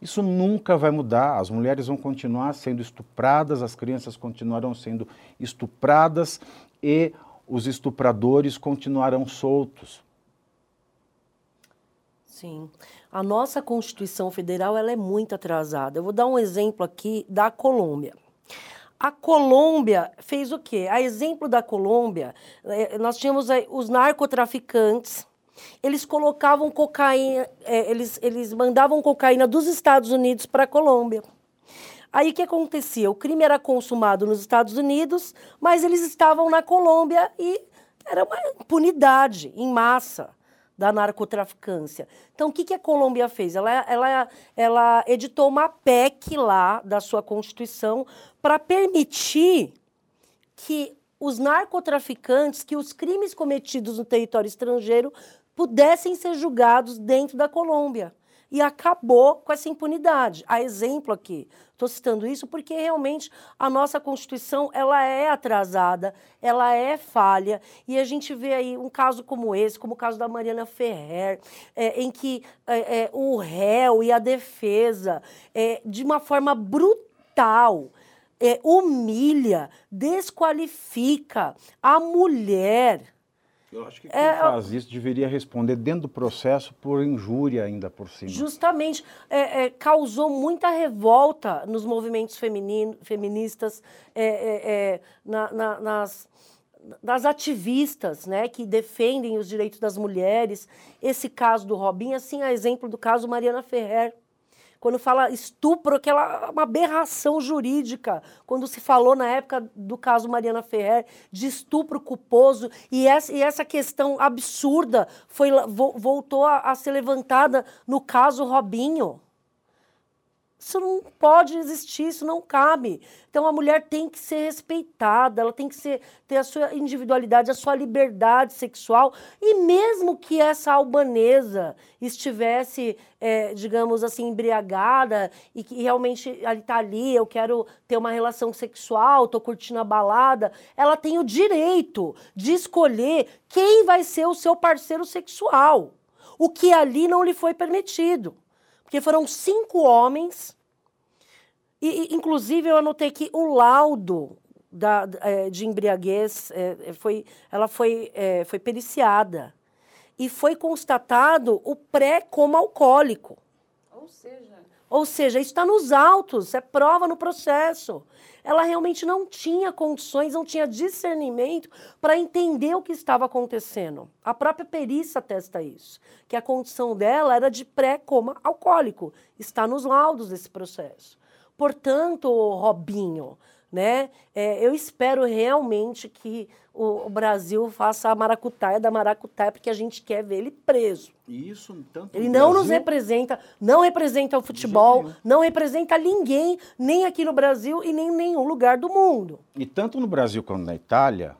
isso nunca vai mudar. As mulheres vão continuar sendo estupradas, as crianças continuarão sendo estupradas e os estupradores continuarão soltos. Sim. A nossa Constituição Federal ela é muito atrasada. Eu vou dar um exemplo aqui da Colômbia. A Colômbia fez o quê? A exemplo da Colômbia, eh, nós tínhamos os narcotraficantes, eles colocavam cocaína, é, eles, eles mandavam cocaína dos Estados Unidos para a Colômbia. Aí o que acontecia? O crime era consumado nos Estados Unidos, mas eles estavam na Colômbia e era uma impunidade em massa da narcotraficância. Então, o que, que a Colômbia fez? Ela, ela, ela editou uma PEC lá da sua Constituição para permitir que os narcotraficantes, que os crimes cometidos no território estrangeiro pudessem ser julgados dentro da Colômbia. E acabou com essa impunidade. A exemplo aqui, estou citando isso porque realmente a nossa Constituição ela é atrasada, ela é falha, e a gente vê aí um caso como esse, como o caso da Mariana Ferrer, é, em que é, é, o réu e a defesa, é, de uma forma brutal, é, humilha, desqualifica a mulher eu acho que quem é, faz isso deveria responder dentro do processo por injúria ainda por cima. Justamente. É, é, causou muita revolta nos movimentos feminino, feministas, é, é, é, na, na, nas, nas ativistas né, que defendem os direitos das mulheres. Esse caso do Robin, assim, a exemplo do caso Mariana Ferrer quando fala estupro, aquela uma aberração jurídica, quando se falou na época do caso Mariana Ferrer de estupro culposo, e essa, e essa questão absurda foi, voltou a, a ser levantada no caso Robinho. Isso não pode existir, isso não cabe. Então a mulher tem que ser respeitada, ela tem que ser, ter a sua individualidade, a sua liberdade sexual. E mesmo que essa albanesa estivesse, é, digamos assim, embriagada e que realmente ela está ali, eu quero ter uma relação sexual, estou curtindo a balada, ela tem o direito de escolher quem vai ser o seu parceiro sexual. O que ali não lhe foi permitido. Porque foram cinco homens, e, inclusive eu anotei que o laudo da, é, de embriaguez é, é, foi, ela foi, foi periciada. E foi constatado o pré como alcoólico. Ou seja. Ou seja, isso está nos autos, é prova no processo. Ela realmente não tinha condições, não tinha discernimento para entender o que estava acontecendo. A própria perícia atesta isso, que a condição dela era de pré-coma alcoólico. Está nos laudos desse processo. Portanto, Robinho, né? É, eu espero realmente que o, o, Brasil faça a maracutaia da maracutaia, porque a gente quer ver ele preso. Isso, tanto ele não Brasil... nos representa, não representa o futebol, não representa ninguém, nem aqui no Brasil e nem em nenhum lugar do mundo. E tanto no Brasil quanto na Itália,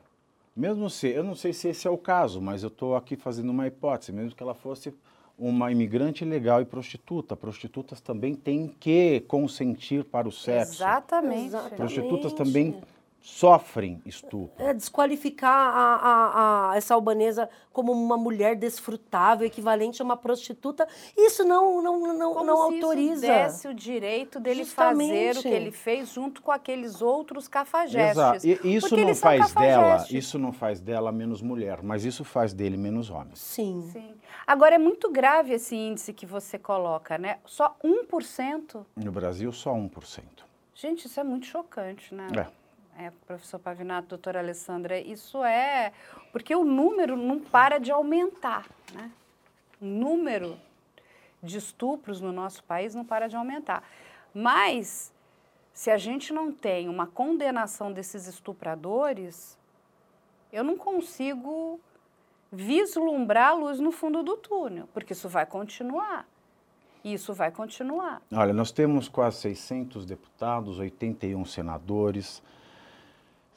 mesmo se, eu não sei se esse é o caso, mas eu estou aqui fazendo uma hipótese, mesmo que ela fosse uma imigrante legal e prostituta. Prostitutas também têm que consentir para o sexo. Exatamente. Exatamente. Prostitutas também sofrem estupro. É, desqualificar a, a, a, essa albanesa como uma mulher desfrutável, equivalente a uma prostituta, isso não, não, não, como não se autoriza. Isso desse o direito dele Justamente. fazer o que ele fez junto com aqueles outros cafajestes. Exato. E isso não faz dela, isso não faz dela menos mulher, mas isso faz dele menos homem. Sim. Sim. Agora é muito grave esse índice que você coloca, né? Só 1%. No Brasil, só 1%. Gente, isso é muito chocante, né? É é, professor Pavinato, doutora Alessandra, isso é porque o número não para de aumentar, né? O número de estupros no nosso país não para de aumentar. Mas, se a gente não tem uma condenação desses estupradores, eu não consigo vislumbrar a luz no fundo do túnel, porque isso vai continuar. Isso vai continuar. Olha, nós temos quase 600 deputados, 81 senadores,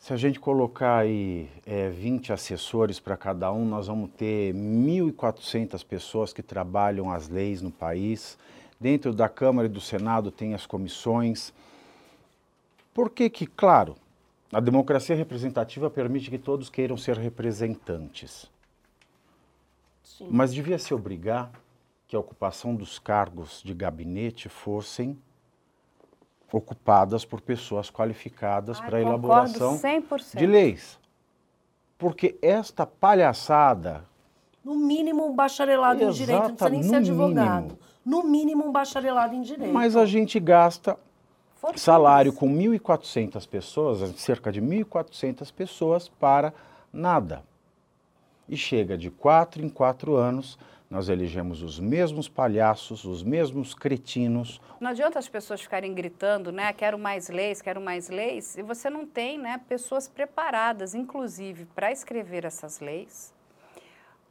se a gente colocar aí é, 20 assessores para cada um, nós vamos ter 1.400 pessoas que trabalham as leis no país. Dentro da Câmara e do Senado tem as comissões. Por que que, claro, a democracia representativa permite que todos queiram ser representantes. Sim. Mas devia se obrigar que a ocupação dos cargos de gabinete fossem ocupadas por pessoas qualificadas para a elaboração 100%. de leis. Porque esta palhaçada. No mínimo um bacharelado Exata, em direito, não precisa nem ser advogado. Mínimo. No mínimo um bacharelado em direito. Mas a gente gasta salário com 1.400 pessoas, cerca de 1.400 pessoas, para nada. E chega de quatro em quatro anos nós elegemos os mesmos palhaços, os mesmos cretinos. Não adianta as pessoas ficarem gritando, né? Quero mais leis, quero mais leis, e você não tem, né, pessoas preparadas, inclusive, para escrever essas leis,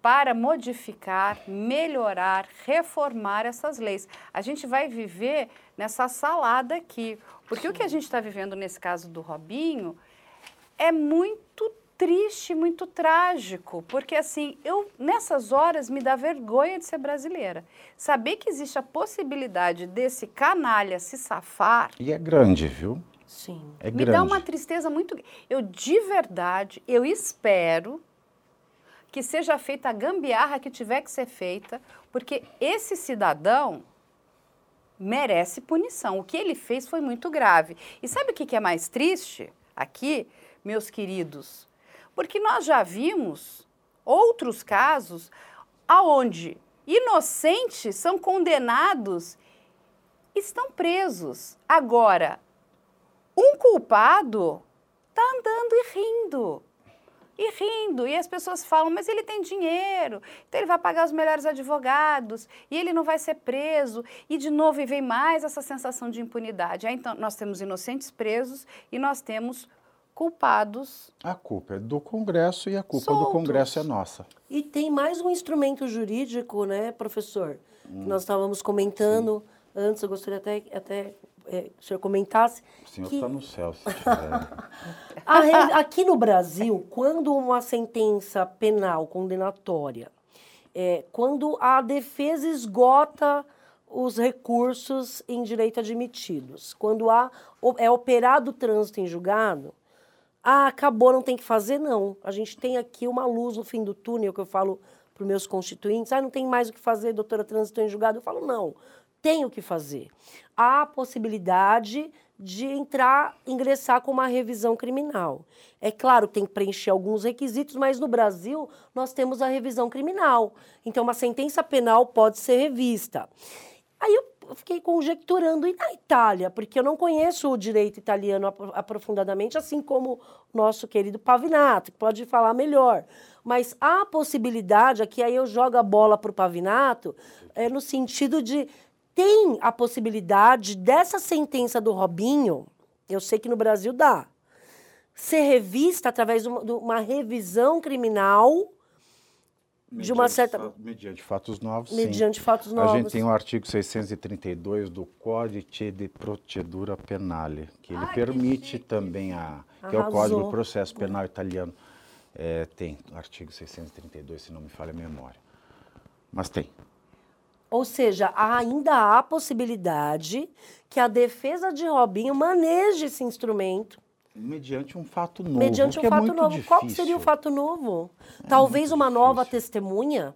para modificar, melhorar, reformar essas leis. A gente vai viver nessa salada aqui, porque Sim. o que a gente está vivendo nesse caso do Robinho é muito triste, muito trágico, porque assim, eu nessas horas me dá vergonha de ser brasileira. Saber que existe a possibilidade desse canalha se safar. E é grande, viu? Sim. É me grande. dá uma tristeza muito. Eu de verdade, eu espero que seja feita a gambiarra que tiver que ser feita, porque esse cidadão merece punição. O que ele fez foi muito grave. E sabe o que é mais triste aqui, meus queridos? Porque nós já vimos outros casos aonde inocentes são condenados estão presos. Agora, um culpado está andando e rindo. E rindo, e as pessoas falam, mas ele tem dinheiro, então ele vai pagar os melhores advogados, e ele não vai ser preso, e de novo vem mais essa sensação de impunidade. Aí, então, nós temos inocentes presos e nós temos culpados. A culpa é do Congresso e a culpa soltos. do Congresso é nossa. E tem mais um instrumento jurídico, né, professor? Hum. Nós estávamos comentando Sim. antes, eu gostaria até, até é, que o senhor comentasse. O senhor está que... no céu, se Aqui no Brasil, quando uma sentença penal condenatória, é, quando a defesa esgota os recursos em direito admitidos, quando há, é operado o trânsito em julgado, ah, acabou, não tem que fazer, não. A gente tem aqui uma luz no fim do túnel que eu falo para os meus constituintes. Ah, não tem mais o que fazer, doutora, trânsito em julgado. Eu falo, não, tem o que fazer. Há a possibilidade de entrar, ingressar com uma revisão criminal. É claro, tem que preencher alguns requisitos, mas no Brasil nós temos a revisão criminal. Então, uma sentença penal pode ser revista. Aí eu fiquei conjecturando. E na Itália? Porque eu não conheço o direito italiano aprofundadamente, assim como nosso querido Pavinato, que pode falar melhor. Mas há possibilidade, aqui aí eu jogo a bola para o Pavinato, é, no sentido de tem a possibilidade dessa sentença do Robinho, eu sei que no Brasil dá, ser revista através de uma, de uma revisão criminal de uma certa. mediante fatos novos, sim. mediante fatos A novos. gente tem o artigo 632 do Códice de Procedura Penale, que ele permite também a. que é o Arrasou. Código do Processo Penal Italiano. É, tem o artigo 632, se não me falha a memória. Mas tem. Ou seja, ainda há a possibilidade que a defesa de Robinho maneje esse instrumento Mediante um fato novo. mediante que um é fato muito novo. Qual difícil. seria o fato novo? Talvez muito uma nova difícil. testemunha,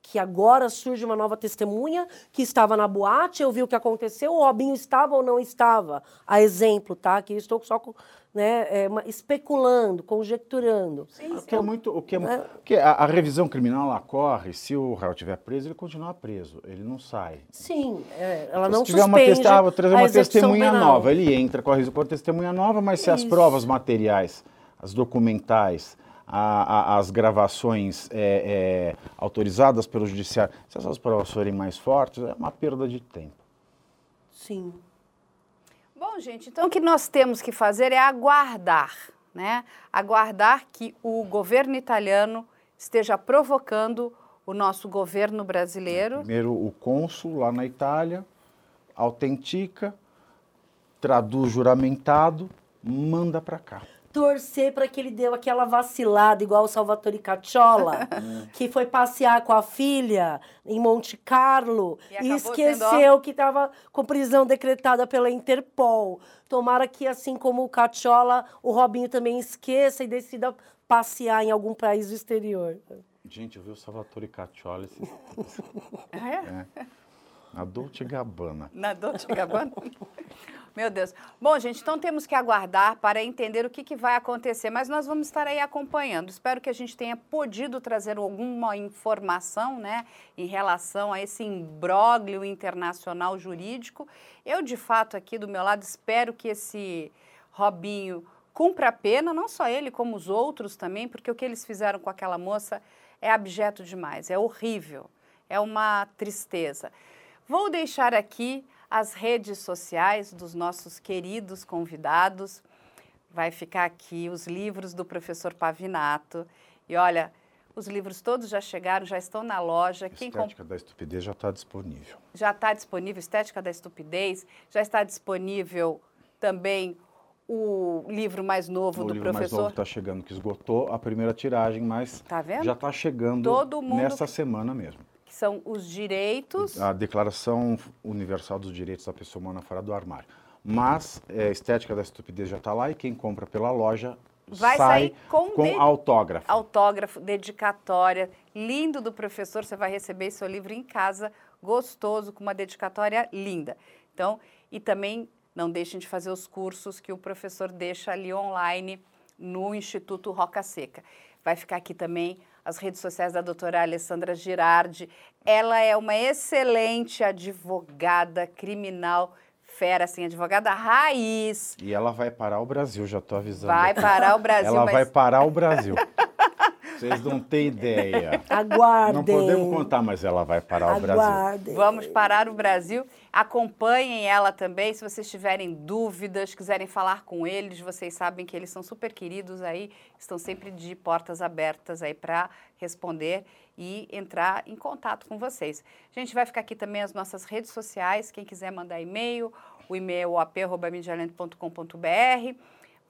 que agora surge uma nova testemunha que estava na boate, eu vi o que aconteceu, o Robinho estava ou não estava. A exemplo, tá? Que eu estou só com- né, é, uma- especulando, conjecturando. O que é muito, o que é, porque a, a revisão criminal ela corre, se o réu estiver preso, ele continua preso, ele não sai. Sim, é, ela não se tiver uma, testa- ah, vou trazer a uma testemunha penal. nova, ele entra, corre risco com a testemunha nova, mas se as Isso. provas materiais, as documentais, a- a- as gravações é, é, autorizadas pelo judiciário, se essas provas forem mais fortes, é uma perda de tempo. Sim. Bom, gente, então o que nós temos que fazer é aguardar, né? Aguardar que o governo italiano esteja provocando o nosso governo brasileiro. Primeiro o cônsul lá na Itália, autentica, traduz juramentado, manda para cá. Torcer para que ele deu aquela vacilada, igual o Salvatore Cacciola, que foi passear com a filha em Monte Carlo E e, esqueceu que estava com prisão decretada pela Interpol. Tomara que, assim como o Cacciola, o Robinho também esqueça e decida passear em algum país do exterior. Gente, eu vi o Salvatore Caccioli esses- É? é, na Dolce Gabbana. Na Dolce Gabbana? Meu Deus. Bom, gente, então temos que aguardar para entender o que, que vai acontecer, mas nós vamos estar aí acompanhando. Espero que a gente tenha podido trazer alguma informação, né, em relação a esse imbróglio internacional jurídico. Eu, de fato, aqui do meu lado, espero que esse Robinho cumpra a pena, não só ele, como os outros também, porque o que eles fizeram com aquela moça é abjeto demais, é horrível, é uma tristeza. Vou deixar aqui as redes sociais dos nossos queridos convidados. Vai ficar aqui os livros do professor Pavinato. E olha, os livros todos já chegaram, já estão na loja. Quem comp- Estética da Estupidez já está disponível. já está disponível Estética da Estupidez, já está disponível também o livro mais novo o do livro mais professor. novo está chegando, que esgotou a primeira tiragem, mas Tá já está chegando Todo mundo- nessa semana mesmo. Que são os direitos. A Declaração Universal dos Direitos da Pessoa Humana Fora do Armário. Mas é, Estética da Estupidez já está lá e quem compra pela loja Vai sai sair com com de- autógrafo. autógrafo, dedicatória, lindo do professor. Você vai receber seu livro em casa, gostoso, com uma dedicatória linda. Então, e também não deixem de fazer os cursos que o professor deixa ali online no Instituto Roca Seca. Vai ficar aqui também as redes sociais da doutora Alessandra Girardi. Ela é uma excelente advogada criminal, fera, assim, advogada raiz. E ela vai parar o Brasil, já estou avisando. Vai parar o Brasil, Ela mas vai parar o Brasil. Vocês não têm ideia. Aguardem. Não podemos contar, mas ela vai parar o Brasil. Aguardem. Vamos parar o Brasil. Acompanhem ela também. Se vocês tiverem dúvidas, quiserem falar com eles, vocês sabem que eles são super queridos aí, estão sempre de portas abertas aí para responder e entrar em contato com vocês. A gente vai ficar aqui também as nossas redes sociais. Quem quiser mandar e-mail, o e-mail é ap.medialento.com.br.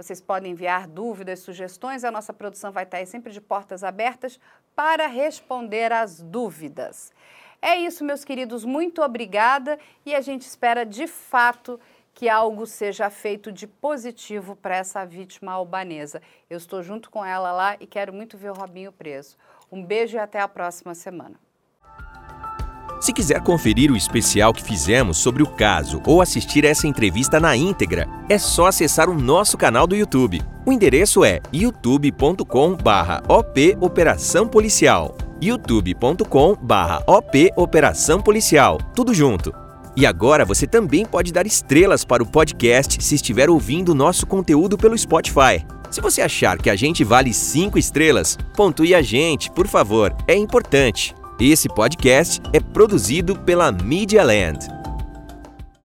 Vocês podem enviar dúvidas, sugestões. A nossa produção vai estar aí sempre de portas abertas para responder às dúvidas. É isso, meus queridos. Muito obrigada e a gente espera de fato que algo seja feito de positivo para essa vítima albanesa. Eu estou junto com ela lá e quero muito ver o Robinho preso. Um beijo e até a próxima semana. Se quiser conferir o especial que fizemos sobre o caso ou assistir essa entrevista na íntegra, é só acessar o nosso canal do YouTube. O endereço é youtube.com/op Operação Policial. youtube.com/op Operação Policial. Tudo junto. E agora você também pode dar estrelas para o podcast se estiver ouvindo o nosso conteúdo pelo Spotify. Se você achar que a gente vale 5 estrelas, pontue a gente, por favor, é importante. Esse podcast é produzido pela Media Land.